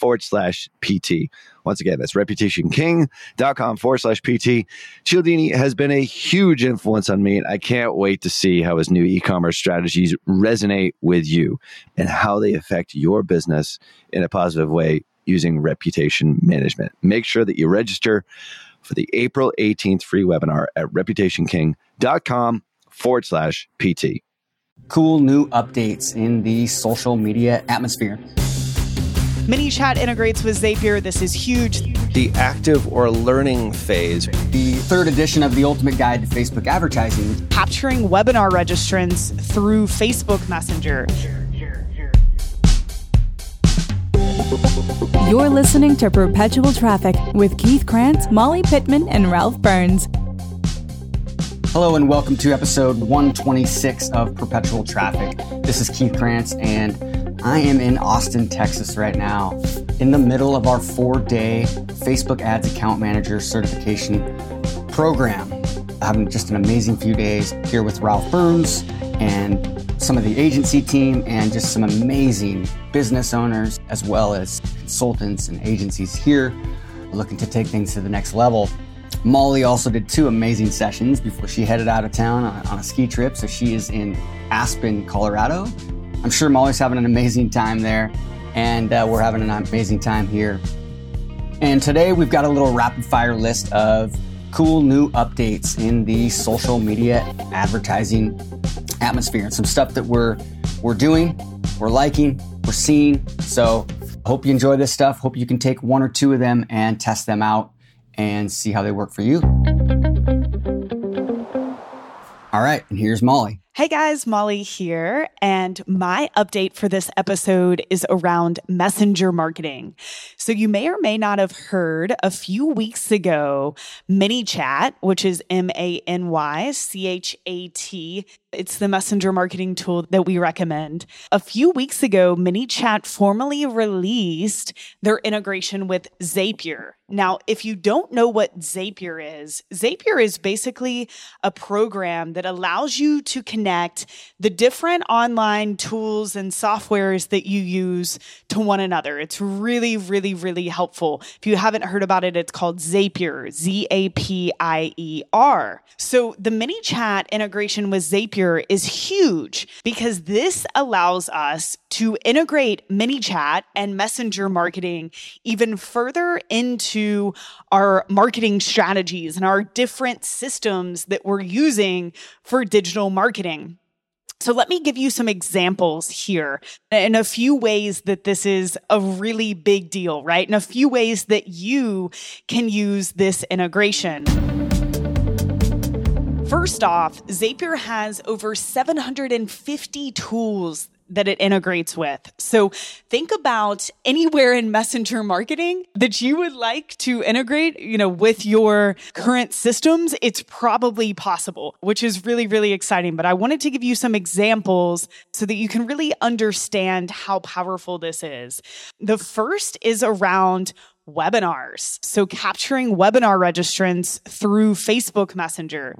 forward slash PT. Once again, that's reputationking.com forward slash PT. Cialdini has been a huge influence on me, and I can't wait to see how his new e commerce strategies resonate with you and how they affect your business in a positive way using reputation management. Make sure that you register for the April 18th free webinar at reputationking.com forward slash PT. Cool new updates in the social media atmosphere. ManyChat integrates with Zapier. This is huge. The active or learning phase. The third edition of the Ultimate Guide to Facebook Advertising. Capturing webinar registrants through Facebook Messenger. You're listening to Perpetual Traffic with Keith Krantz, Molly Pittman, and Ralph Burns. Hello, and welcome to episode 126 of Perpetual Traffic. This is Keith Krantz, and I am in Austin, Texas right now, in the middle of our four day Facebook Ads Account Manager certification program. Having just an amazing few days here with Ralph Burns and some of the agency team and just some amazing business owners as well as consultants and agencies here looking to take things to the next level. Molly also did two amazing sessions before she headed out of town on, a ski trip. So she is in Aspen, Colorado. I'm sure Molly's having an amazing time there, and uh, we're having an amazing time here. And today we've got a little rapid fire list of cool new updates in the social media advertising atmosphere and some stuff that we're we're doing, we're liking, we're seeing. So hope you enjoy this stuff. Hope you can take one or two of them and test them out and see how they work for you. All right, and here's Molly. Hey guys, Molly here. And my update for this episode is around messenger marketing. So you may or may not have heard a few weeks ago, ManyChat, which is M A N Y C H A T. It's the messenger marketing tool that we recommend. A few weeks ago, ManyChat formally released their integration with Zapier. Now, if you don't know what Zapier is, Zapier is basically a program that allows you to connect the different online tools and softwares that you use to one another. It's really, really, really helpful. If you haven't heard about it, it's called Zapier, Z A P I E R. So the ManyChat integration with Zapier is huge because this allows us to integrate ManyChat and messenger marketing even further into our marketing strategies and our different systems that we're using for digital marketing. So let me give you some examples here in a few ways that this is a really big deal, right? In a few ways that you can use this integration. First off, Zapier has over 750 tools that it integrates with. So think about anywhere in messenger marketing that you would like to integrate, you know, with your current systems. It's probably possible, which is really, really exciting. But I wanted to give you some examples so that you can really understand how powerful this is. The first is around webinars. So capturing webinar registrants through Facebook Messenger.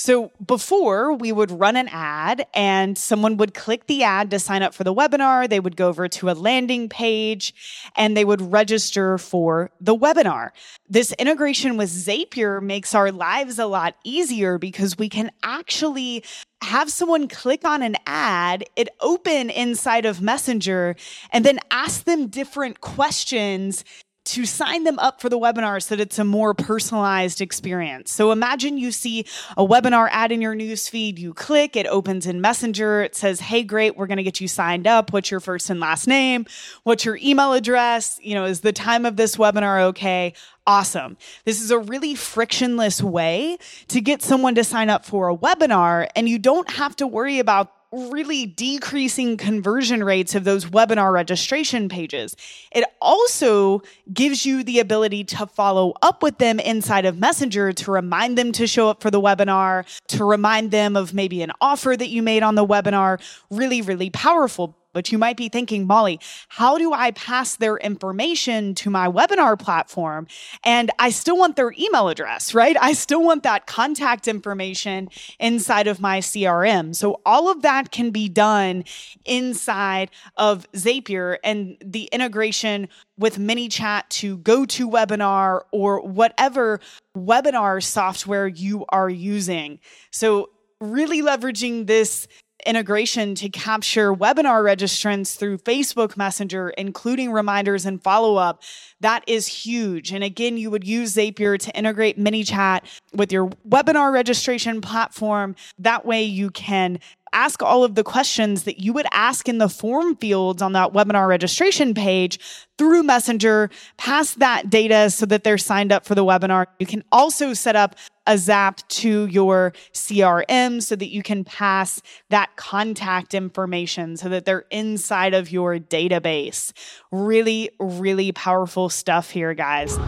So before we would run an ad and someone would click the ad to sign up for the webinar. They would go over to a landing page and they would register for the webinar. This integration with Zapier makes our lives a lot easier because we can actually have someone click on an ad, it open inside of Messenger, and then ask them different questions to sign them up for the webinar so that it's a more personalized experience. So imagine you see a webinar ad in your newsfeed, you click, it opens in Messenger, it says, Hey, great, we're going to get you signed up. What's your first and last name? What's your email address? You know, is the time of this webinar okay? Awesome. This is a really frictionless way to get someone to sign up for a webinar, and you don't have to worry about really decreasing conversion rates of those webinar registration pages. It also gives you the ability to follow up with them inside of Messenger to remind them to show up for the webinar, to remind them of maybe an offer that you made on the webinar. Really, really powerful but you might be thinking, Molly, how do I pass their information to my webinar platform? And I still want their email address, right? I still want that contact information inside of my CRM. So all of that can be done inside of Zapier and the integration with ManyChat to GoToWebinar or whatever webinar software you are using. So really leveraging this integration to capture webinar registrants through Facebook Messenger, including reminders and follow up. That is huge. And again, you would use Zapier to integrate ManyChat with your webinar registration platform. That way you can ask all of the questions that you would ask in the form fields on that webinar registration page through Messenger, pass that data so that they're signed up for the webinar. You can also set up a zap to your CRM so that you can pass that contact information so that they're inside of your database. Really, really powerful stuff here, guys.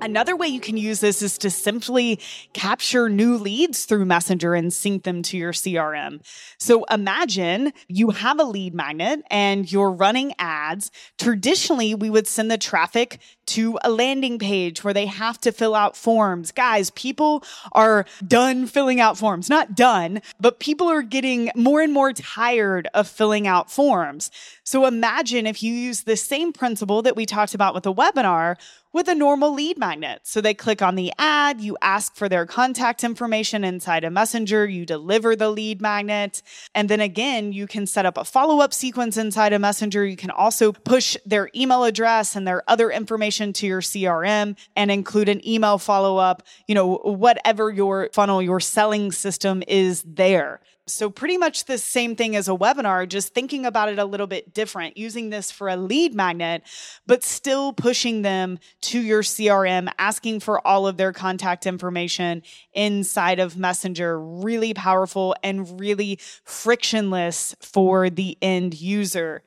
Another way you can use this is to simply capture new leads through Messenger and sync them to your CRM. So imagine you have a lead magnet and you're running ads. Traditionally, we would send the traffic to a landing page where they have to fill out forms. Guys, people are done filling out forms. Not done, but people are getting more and more tired of filling out forms. So imagine if you use the same principle that we talked about with the webinar with a normal lead magnet. So they click on the ad, you ask for their contact information inside a messenger, you deliver the lead magnet, and then again, you can set up a follow up sequence inside a messenger. You can also push their email address and their other information to your CRM and include an email follow up, you know, whatever your funnel, your selling system is there. So, pretty much the same thing as a webinar, just thinking about it a little bit different, using this for a lead magnet, but still pushing them to your CRM, asking for all of their contact information inside of Messenger. Really powerful and really frictionless for the end user.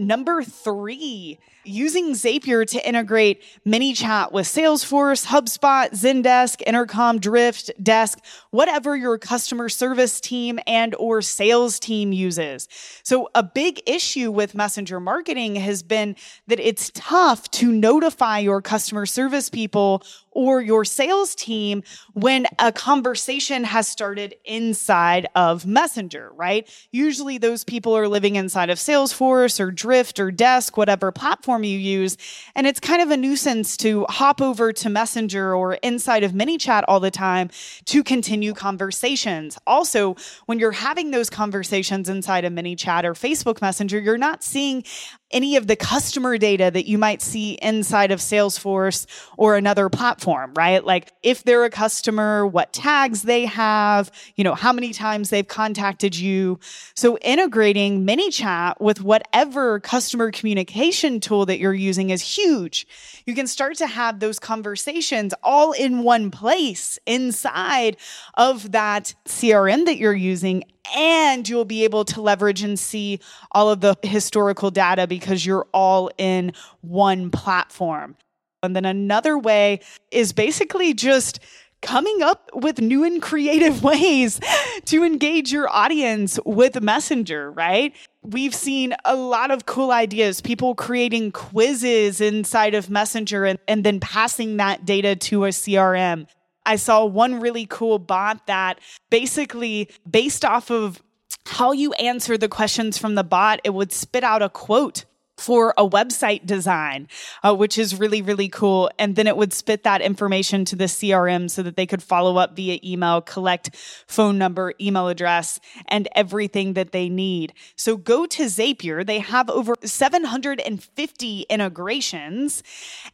Number three, using Zapier to integrate ManyChat with Salesforce, HubSpot, Zendesk, Intercom, Drift, Desk, whatever your customer service team and or sales team uses. So a big issue with messenger marketing has been that it's tough to notify your customer service people or your sales team when a conversation has started inside of Messenger, right? Usually those people are living inside of Salesforce or Drift or Desk, whatever platform you use. And it's kind of a nuisance to hop over to Messenger or inside of ManyChat all the time to continue conversations. Also, when you're having those conversations inside of ManyChat or Facebook Messenger, you're not seeing any of the customer data that you might see inside of Salesforce or another platform, right? Like if they're a customer, what tags they have, you know, how many times they've contacted you. So integrating ManyChat with whatever customer communication tool that you're using is huge. You can start to have those conversations all in one place inside of that CRM that you're using and you'll be able to leverage and see all of the historical data because you're all in one platform. And then another way is basically just coming up with new and creative ways to engage your audience with Messenger, right? We've seen a lot of cool ideas, people creating quizzes inside of Messenger and, and then passing that data to a CRM. I saw one really cool bot that basically, based off of how you answer the questions from the bot, it would spit out a quote for a website design, uh, which is really, really cool. And then it would spit that information to the CRM so that they could follow up via email, collect phone number, email address, and everything that they need. So go to Zapier. They have over 750 integrations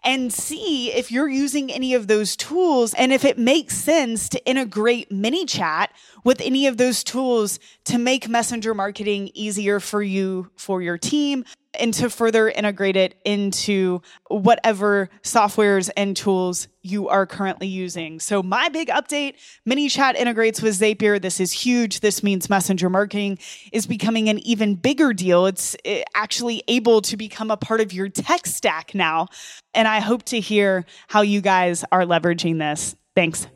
and see if you're using any of those tools and if it makes sense to integrate ManyChat with any of those tools to make messenger marketing easier for you, for your team, and to further integrate it into whatever softwares and tools you are currently using. So my big update, ManyChat integrates with Zapier. This is huge. This means messenger marketing is becoming an even bigger deal. It's eh, actually able to become a part of your tech stack now. And I hope to hear how you guys are leveraging this. Thanks.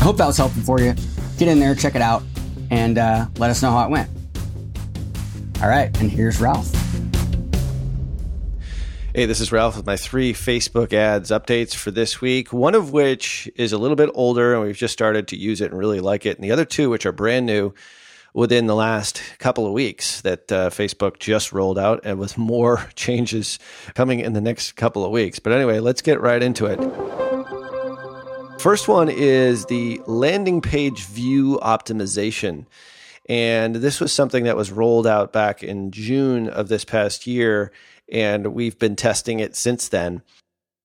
I hope that was helpful for you. Get in there, check it out, and uh, let us know how it went. All right, and here's Ralph. Hey, this is Ralph with my three Facebook ads updates for this week. One of which is a little bit older and we've just started to use it and really like it. And the other two, which are brand new within the last couple of weeks that uh, Facebook just rolled out and with more changes coming in the next couple of weeks. But anyway, let's get right into it. First one is the landing page view optimization. And this was something that was rolled out back in June of this past year, and we've been testing it since then.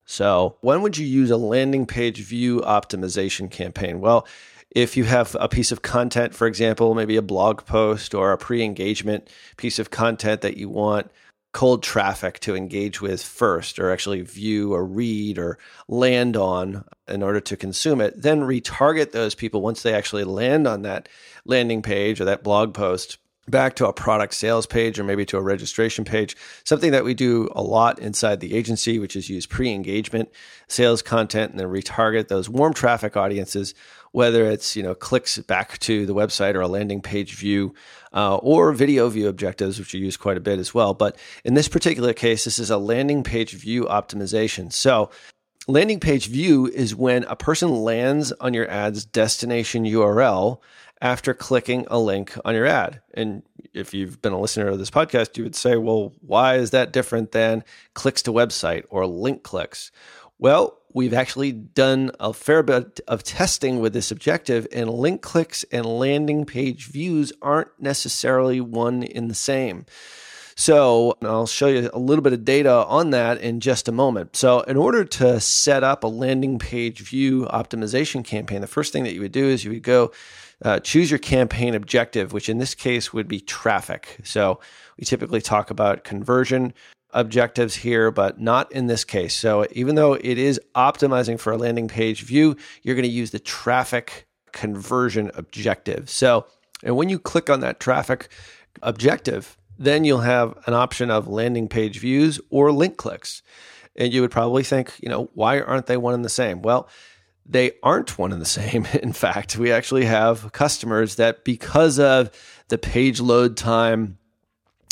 So, when would you use a landing page view optimization campaign? Well, if you have a piece of content, for example, maybe a blog post or a pre engagement piece of content that you want cold traffic to engage with first, or actually view or read or land on in order to consume it, then retarget those people once they actually land on that landing page or that blog post back to a product sales page or maybe to a registration page. Something that we do a lot inside the agency, which is use pre engagement sales content and then retarget those warm traffic audiences whether it's you know clicks back to the website or a landing page view uh, or video view objectives, which you use quite a bit as well. But in this particular case, this is a landing page view optimization. So landing page view is when a person lands on your ad's destination URL after clicking a link on your ad. And if you've been a listener of this podcast, you would say, well, why is that different than clicks to website or link clicks? Well, we've actually done a fair bit of testing with this objective, and link clicks and landing page views aren't necessarily one in the same. So I'll show you a little bit of data on that in just a moment. So in order to set up a landing page view optimization campaign, the first thing that you would do is you would go uh, choose your campaign objective, which in this case would be traffic. So we typically talk about conversion objectives here, but not in this case. So even though it is optimizing for a landing page view, you're going to use the traffic conversion objective. So, and when you click on that traffic objective, then you'll have an option of landing page views or link clicks. And you would probably think, you know, why aren't they one and the same? Well, they aren't one and the same. In fact, we actually have customers that because of the page load time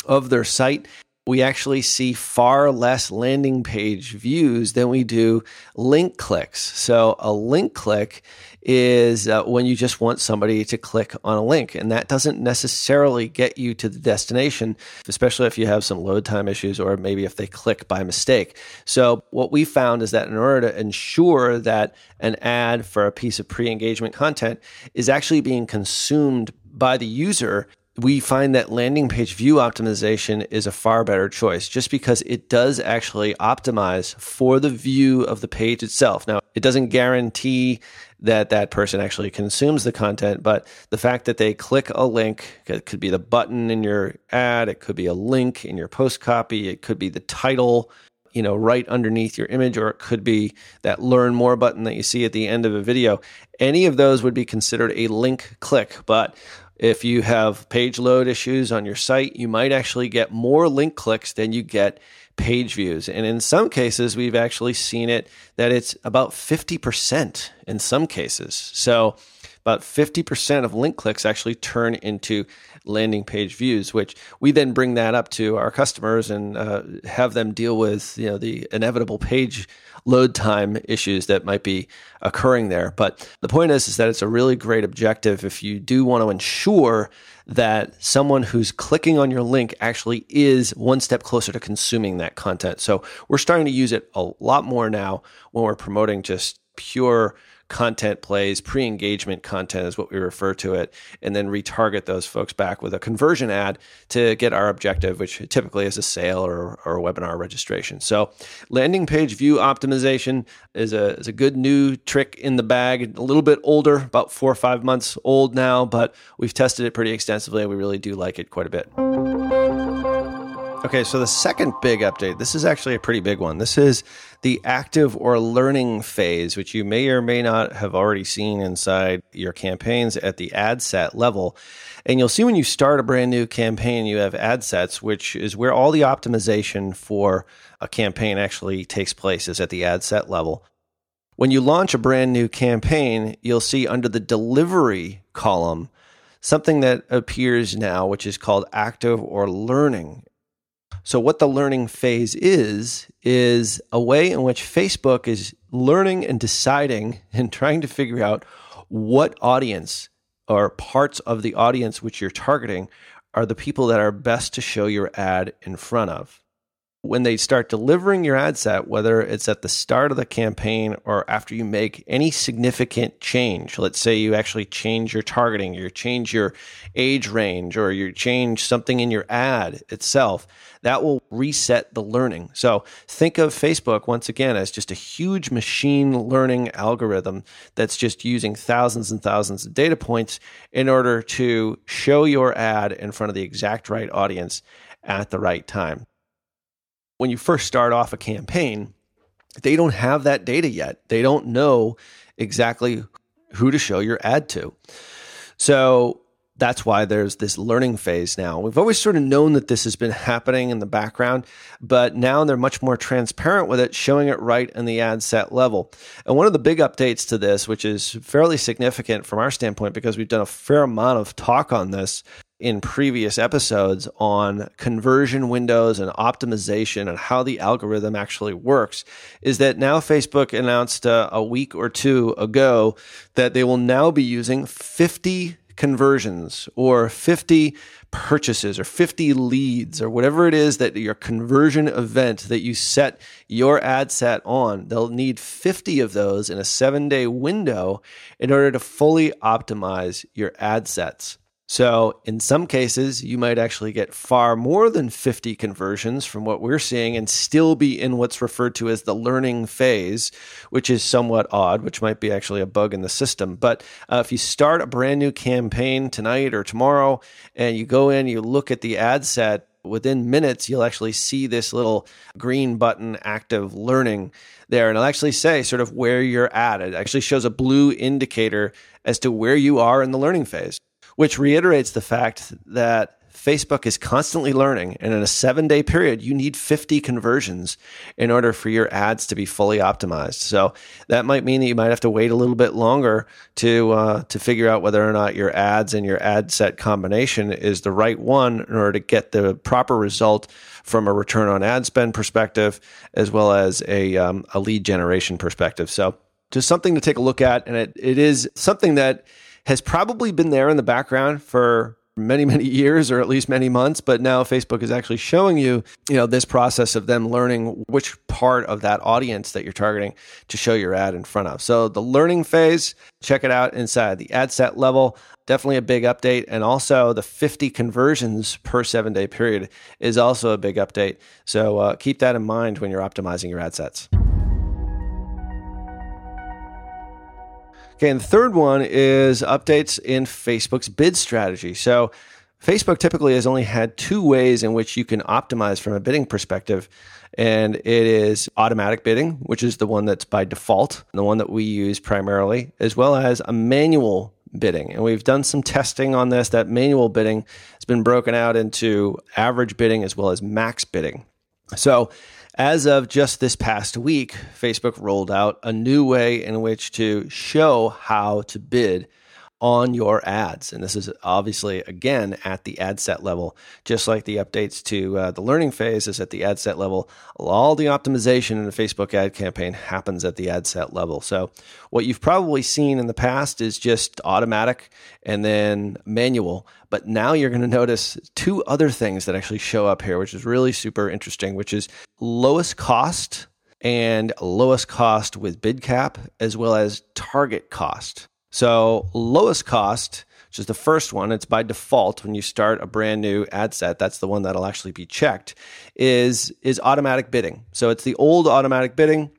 of their site, we actually see far less landing page views than we do link clicks. So, a link click is uh, when you just want somebody to click on a link, and that doesn't necessarily get you to the destination, especially if you have some load time issues or maybe if they click by mistake. So, what we found is that in order to ensure that an ad for a piece of pre engagement content is actually being consumed by the user, we find that landing page view optimization is a far better choice just because it does actually optimize for the view of the page itself. Now, it doesn't guarantee that that person actually consumes the content, but the fact that they click a link, it could be the button in your ad, it could be a link in your post copy, it could be the title, you know, right underneath your image, or it could be that learn more button that you see at the end of a video. Any of those would be considered a link click, but if you have page load issues on your site, you might actually get more link clicks than you get page views. And in some cases, we've actually seen it that it's about 50% in some cases. So about 50% of link clicks actually turn into landing page views, which we then bring that up to our customers and uh, have them deal with you know the inevitable page load time issues that might be occurring there. But the point is, is that it's a really great objective if you do want to ensure that someone who's clicking on your link actually is one step closer to consuming that content. So we're starting to use it a lot more now when we're promoting just pure content plays, pre engagement content is what we refer to it, and then retarget those folks back with a conversion ad to get our objective, which typically is a sale or, or a webinar registration. So, landing page view optimization is a, is a good new trick in the bag, a little bit older, about four or five months old now, but we've tested it pretty extensively and we really do like it quite a bit. Okay, so the second big update, this is actually a pretty big one. This is the active or learning phase, which you may or may not have already seen inside your campaigns at the ad set level. And you'll see when you start a brand new campaign, you have ad sets, which is where all the optimization for a campaign actually takes place, is at the ad set level. When you launch a brand new campaign, you'll see under the delivery column something that appears now, which is called active or learning. So, what the learning phase is, is a way in which Facebook is learning and deciding and trying to figure out what audience or parts of the audience which you're targeting are the people that are best to show your ad in front of when they start delivering your ad set, whether it's at the start of the campaign or after you make any significant change, let's say you actually change your targeting, you change your age range, or you change something in your ad itself, that will reset the learning. So think of Facebook once again as just a huge machine learning algorithm that's just using thousands and thousands of data points in order to show your ad in front of the exact right audience at the right time when you first start off a campaign, they don't have that data yet. They don't know exactly who to show your ad to. So that's why there's this learning phase now. We've always sort of known that this has been happening in the background, but now they're much more transparent with it, showing it right in the ad set level. And one of the big updates to this, which is fairly significant from our standpoint, because we've done a fair amount of talk on this, in previous episodes on conversion windows and optimization and how the algorithm actually works is that now Facebook announced uh, a week or two ago that they will now be using 50 conversions or 50 purchases or 50 leads or whatever it is that your conversion event that you set your ad set on, they'll need 50 of those in a seven day window in order to fully optimize your ad sets. So, in some cases, you might actually get far more than 50 conversions from what we're seeing and still be in what's referred to as the learning phase, which is somewhat odd, which might be actually a bug in the system. But uh, if you start a brand new campaign tonight or tomorrow and you go in, you look at the ad set, within minutes, you'll actually see this little green button active learning there. And it'll actually say sort of where you're at. It actually shows a blue indicator as to where you are in the learning phase which reiterates the fact that Facebook is constantly learning. And in a seven day period, you need 50 conversions in order for your ads to be fully optimized. So that might mean that you might have to wait a little bit longer to, uh, to figure out whether or not your ads and your ad set combination is the right one in order to get the proper result from a return on ad spend perspective, as well as a, um, a lead generation perspective. So just something to take a look at. And it, it is something that has probably been there in the background for many many years or at least many months but now facebook is actually showing you you know this process of them learning which part of that audience that you're targeting to show your ad in front of. So the learning phase check it out inside the ad set level. Definitely a big update. And also the 50 conversions per seven day period is also a big update. So uh, keep that in mind when you're optimizing your ad sets Okay, and the third one is updates in Facebook's bid strategy. So, Facebook typically has only had two ways in which you can optimize from a bidding perspective. And it is automatic bidding, which is the one that's by default, the one that we use primarily, as well as a manual bidding. And we've done some testing on this. That manual bidding has been broken out into average bidding as well as max bidding. So, as of just this past week, Facebook rolled out a new way in which to show how to bid on your ads. And this is obviously, again, at the ad set level, just like the updates to uh, the learning phase is at the ad set level. All the optimization in a Facebook ad campaign happens at the ad set level. So, what you've probably seen in the past is just automatic and then manual. But now you're going to notice two other things that actually show up here, which is really super interesting, which is lowest cost and lowest cost with bid cap, as well as target cost. So, lowest cost, which is the first one, it's by default when you start a brand new ad set, that's the one that'll actually be checked, is, is automatic bidding. So, it's the old automatic bidding.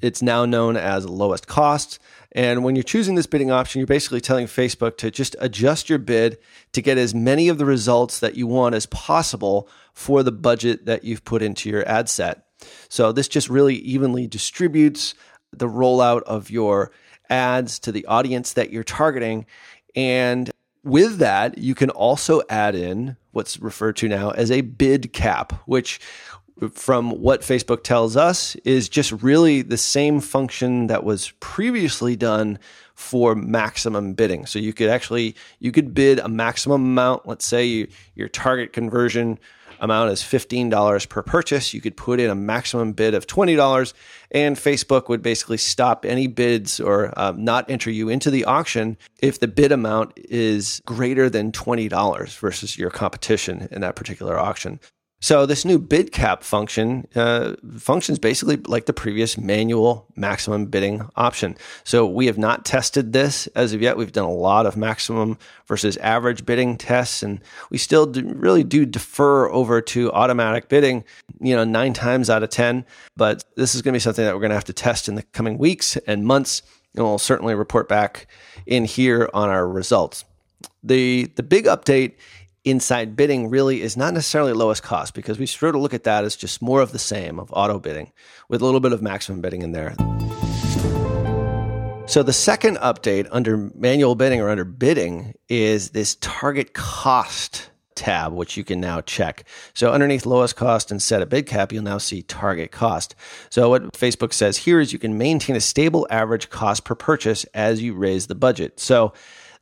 It's now known as lowest cost. And when you're choosing this bidding option, you're basically telling Facebook to just adjust your bid to get as many of the results that you want as possible for the budget that you've put into your ad set. So this just really evenly distributes the rollout of your ads to the audience that you're targeting. And with that, you can also add in what's referred to now as a bid cap, which from what Facebook tells us is just really the same function that was previously done for maximum bidding. So you could actually you could bid a maximum amount, let's say you, your target conversion amount is $15 per purchase. You could put in a maximum bid of $20, and Facebook would basically stop any bids or um, not enter you into the auction if the bid amount is greater than $20 versus your competition in that particular auction. So this new bid cap function uh, functions basically like the previous manual maximum bidding option. So we have not tested this as of yet. We've done a lot of maximum versus average bidding tests, and we still do, really do defer over to automatic bidding. You know, nine times out of ten. But this is going to be something that we're going to have to test in the coming weeks and months, and we'll certainly report back in here on our results. The the big update inside bidding really is not necessarily lowest cost because we sort of look at that as just more of the same of auto bidding with a little bit of maximum bidding in there. So the second update under manual bidding or under bidding is this target cost tab, which you can now check. So underneath lowest cost and set a bid cap, you'll now see target cost. So what Facebook says here is you can maintain a stable average cost per purchase as you raise the budget. So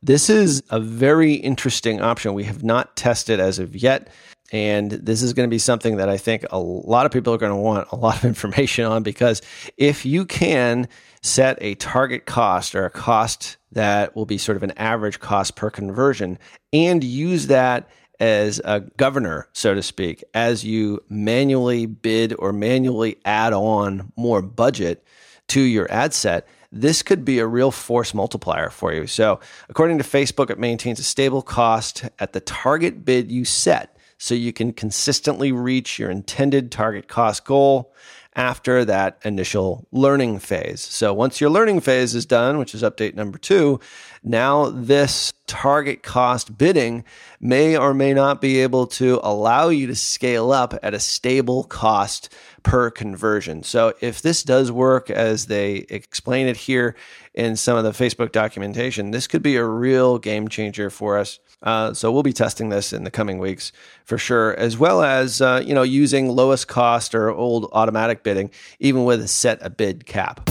this is a very interesting option. We have not tested as of yet. And this is going to be something that I think a lot of people are going to want a lot of information on because if you can set a target cost or a cost that will be sort of an average cost per conversion and use that as a governor, so to speak, as you manually bid or manually add on more budget to your ad set, this could be a real force multiplier for you. So, according to Facebook, it maintains a stable cost at the target bid you set so you can consistently reach your intended target cost goal after that initial learning phase. So once your learning phase is done, which is update number two, now this target cost bidding may or may not be able to allow you to scale up at a stable cost per conversion. So if this does work as they explain it here in some of the Facebook documentation, this could be a real game changer for us. Uh, so we'll be testing this in the coming weeks for sure, as well as uh, you know using lowest cost or old automatic bidding, even with a set a bid cap.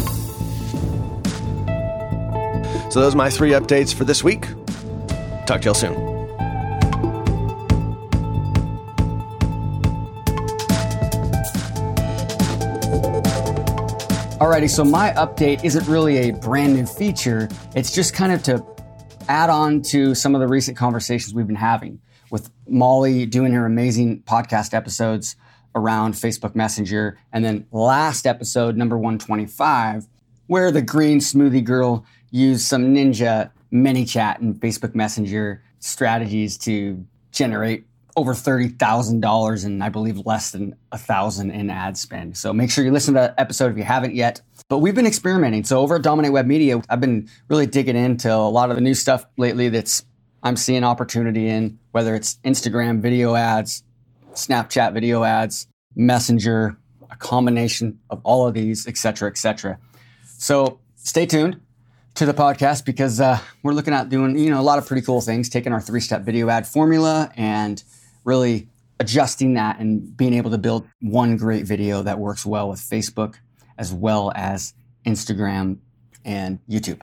So those are my three updates for this week. Talk to y'all soon. Alrighty, so my update isn't really a brand new feature. It's just kind of to add on to some of the recent conversations we've been having with Molly doing her amazing podcast episodes around Facebook Messenger. And then last episode, number 125, where the green smoothie girl used some ninja ManyChat and Facebook Messenger strategies to generate over $30,000 and I believe less than a thousand in ad spend. So make sure you listen to that episode if you haven't yet. But we've been experimenting. So over at Dominate Web Media, I've been really digging into a lot of the new stuff lately that's I'm seeing opportunity in, whether it's Instagram video ads, Snapchat video ads, Messenger, a combination of all of these, et cetera, et cetera. So stay tuned to the podcast because uh, we're looking at doing you know a lot of pretty cool things, taking our three step video ad formula and really adjusting that and being able to build one great video that works well with Facebook as well as Instagram and YouTube.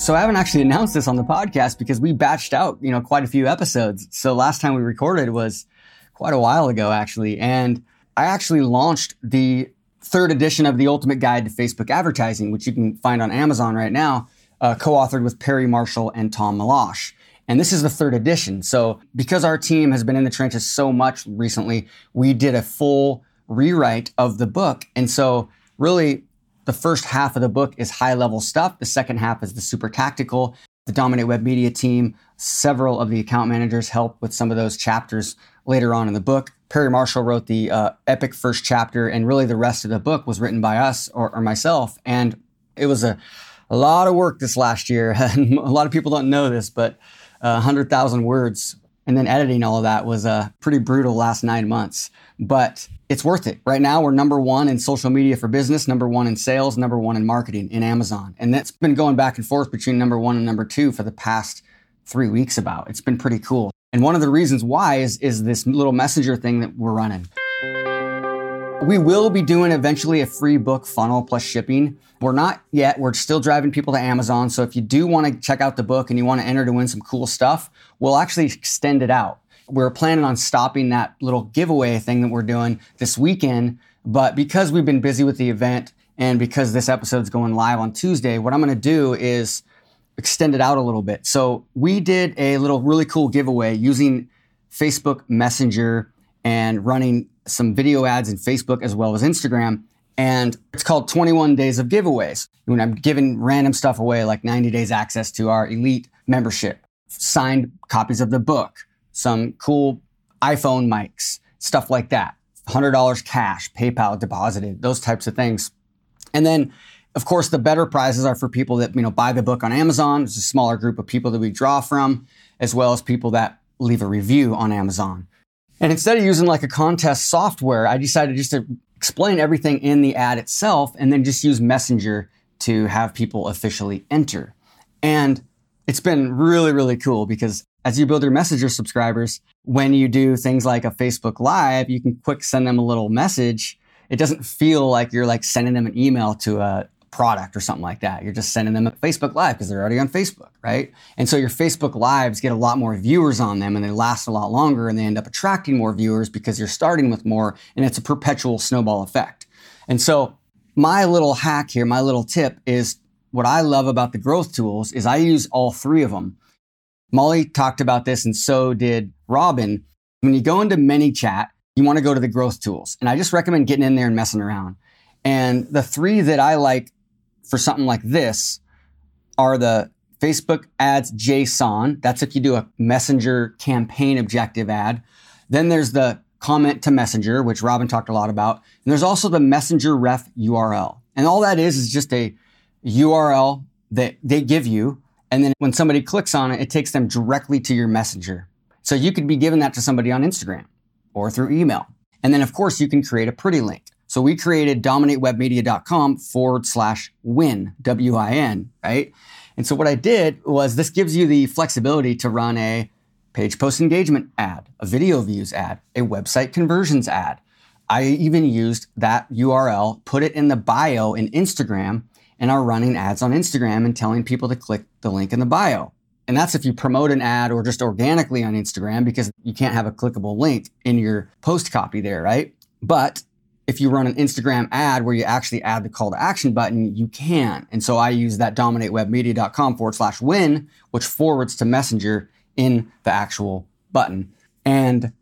So I haven't actually announced this on the podcast because we batched out, you know, quite a few episodes. So last time we recorded was quite a while ago, actually. And I actually launched the third edition of the Ultimate Guide to Facebook Advertising, which you can find on Amazon right now, uh, co-authored with Perry Marshall and Tom Meloche. And this is the third edition. So because our team has been in the trenches so much recently, we did a full rewrite of the book. And so really the first half of the book is high level stuff. The second half is the super tactical. The Dominate Web Media team, several of the account managers help with some of those chapters later on in the book. Perry Marshall wrote the uh, epic first chapter, and really the rest of the book was written by us or, or myself. And it was a, a lot of work this last year. a lot of people don't know this, but uh, 100,000 words and then editing all of that was a pretty brutal last nine months. But it's worth it. Right now, we're number one in social media for business, number one in sales, number one in marketing in Amazon. And that's been going back and forth between number one and number two for the past three weeks about. It's been pretty cool. And one of the reasons why is, is this little messenger thing that we're running. We will be doing eventually a free book funnel plus shipping. We're not yet. We're still driving people to Amazon. So if you do want to check out the book and you want to enter to win some cool stuff, we'll actually extend it out. We're planning on stopping that little giveaway thing that we're doing this weekend. But because we've been busy with the event and because this episode's going live on Tuesday, what I'm going to do is extend it out a little bit. So we did a little really cool giveaway using Facebook Messenger and running some video ads in Facebook as well as Instagram. And it's called 21 Days of Giveaways. When I'm giving random stuff away, like 90 days access to our elite membership, signed copies of the book, some cool iPhone mics, stuff like that. $100 cash, PayPal deposited, those types of things. And then, of course, the better prizes are for people that, you know, buy the book on Amazon. It's a smaller group of people that we draw from, as well as people that leave a review on Amazon. And instead of using like a contest software, I decided just to explain everything in the ad itself and then just use Messenger to have people officially enter. And it's been really, really cool because as you build your Messenger subscribers, when you do things like a Facebook Live, you can quick send them a little message. It doesn't feel like you're like sending them an email to a product or something like that. You're just sending them a Facebook Live because they're already on Facebook, right? And so your Facebook Lives get a lot more viewers on them and they last a lot longer and they end up attracting more viewers because you're starting with more and it's a perpetual snowball effect. And so my little hack here, my little tip is what I love about the growth tools is I use all three of them. Molly talked about this and so did Robin. When you go into ManyChat, you want to go to the growth tools. And I just recommend getting in there and messing around. And the three that I like for something like this are the Facebook ads JSON. That's if you do a messenger campaign objective ad. Then there's the comment to messenger, which Robin talked a lot about. And there's also the messenger ref URL. And all that is is just a URL that they give you. And then when somebody clicks on it, it takes them directly to your messenger. So you could be giving that to somebody on Instagram or through email. And then of course you can create a pretty link. So we created dominatewebmedia.com forward slash win, W-I-N, right? And so what I did was this gives you the flexibility to run a page post engagement ad, a video views ad, a website conversions ad. I even used that URL, put it in the bio in Instagram, and are running ads on Instagram and telling people to click the link in the bio. And that's if you promote an ad or just organically on Instagram because you can't have a clickable link in your post copy there, right? But if you run an Instagram ad where you actually add the call to action button, you can. And so I use that dominatewebmedia.com forward slash win, which forwards to Messenger in the actual button. And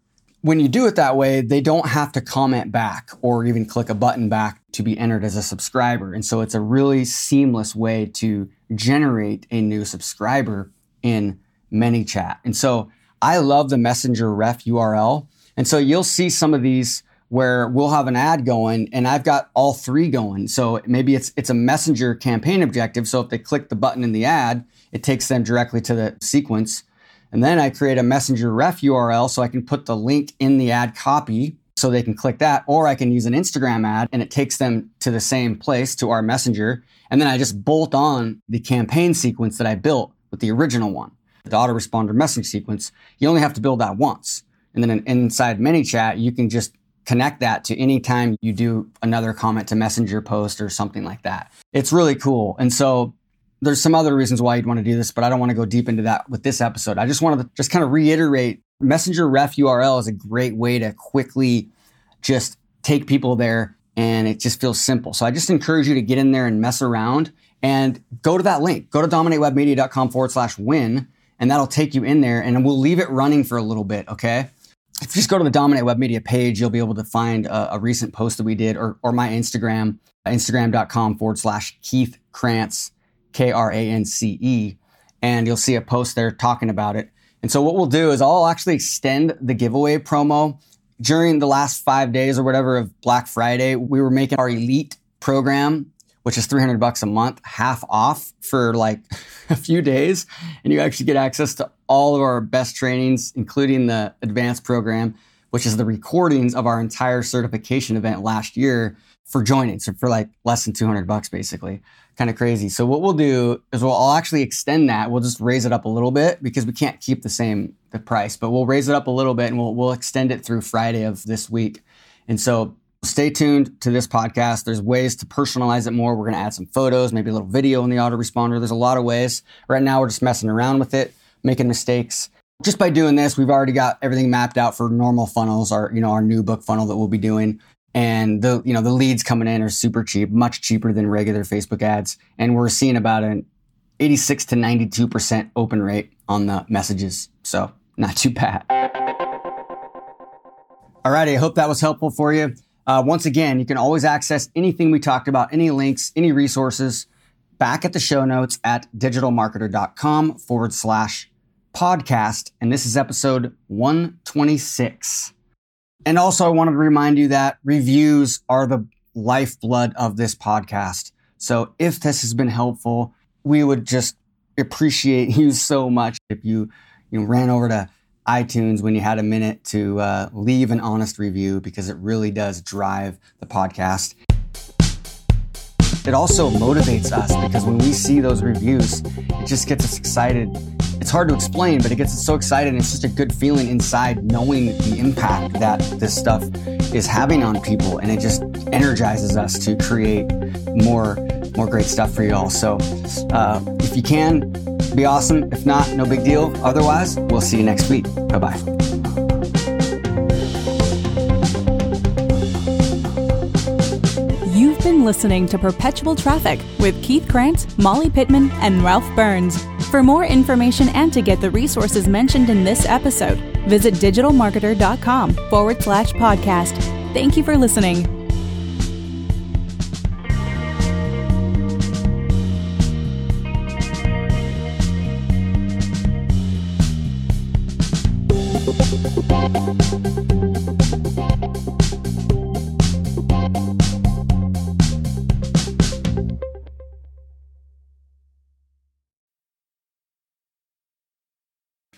when you do it that way, they don't have to comment back or even click a button back to be entered as a subscriber. And so it's a really seamless way to generate a new subscriber in ManyChat. And so I love the Messenger ref URL. And so you'll see some of these where we'll have an ad going and I've got all three going. So maybe it's it's a messenger campaign objective. So if they click the button in the ad, it takes them directly to the sequence. And then I create a messenger ref URL so I can put the link in the ad copy so they can click that. Or I can use an Instagram ad and it takes them to the same place to our messenger. And then I just bolt on the campaign sequence that I built with the original one. the autoresponder message sequence, you only have to build that once. And then inside ManyChat, you can just connect that to any time you do another comment to messenger post or something like that. It's really cool. And so there's some other reasons why you'd want to do this, but I don't want to go deep into that with this episode. I just wanted to just kind of reiterate messenger ref URL is a great way to quickly just take people there and it just feels simple. So I just encourage you to get in there and mess around and go to that link. Go to dominatewebmedia.com forward slash win, and that'll take you in there and we'll leave it running for a little bit, okay? If you just go to the Dominate Web Media page, you'll be able to find a, a recent post that we did or, or my Instagram, instagram.com forward slash Keith Krance, K R A N C E, and you'll see a post there talking about it. And so what we'll do is I'll actually extend the giveaway promo during the last five days or whatever of Black Friday, we were making our elite program, which is 300 bucks a month, half off for like a few days. And you actually get access to all of our best trainings, including the advanced program, which is the recordings of our entire certification event last year for joining. So for like less than 200 bucks, basically. Kind of crazy. So what we'll do is we'll I'll actually extend that. We'll just raise it up a little bit because we can't keep the same the price, but we'll raise it up a little bit and we'll we'll extend it through Friday of this week. And so stay tuned to this podcast. There's ways to personalize it more. We're going to add some photos, maybe a little video in the autoresponder. There's a lot of ways. Right now we're just messing around with it, making mistakes. Just by doing this, we've already got everything mapped out for normal funnels, our you know our new book funnel that we'll be doing and the you know the leads coming in are super cheap, much cheaper than regular Facebook ads, and we're seeing about an 86 to 92 percent open rate on the messages, so not too bad. Alrighty, I hope that was helpful for you. Uh, once again, you can always access anything we talked about, any links, any resources, back at the show notes at digitalmarketer.com forward slash podcast. And this is episode 126. And also, I wanted to remind you that reviews are the lifeblood of this podcast. So if this has been helpful, we would just appreciate you so much if you, you know, ran over to iTunes when you had a minute to uh, leave an honest review because it really does drive the podcast. It also motivates us because when we see those reviews, it just gets us excited it's hard to explain, but it gets us so excited. And it's just a good feeling inside knowing the impact that this stuff is having on people. And it just energizes us to create more, more great stuff for you all. So uh, if you can, be awesome. If not, no big deal. Otherwise, we'll see you next week. Bye bye. Listening to Perpetual Traffic with Keith Krance, Molly Pittman, and Ralph Burns. For more information and to get the resources mentioned in this episode, visit digitalmarketer.com forward slash podcast. Thank you for listening.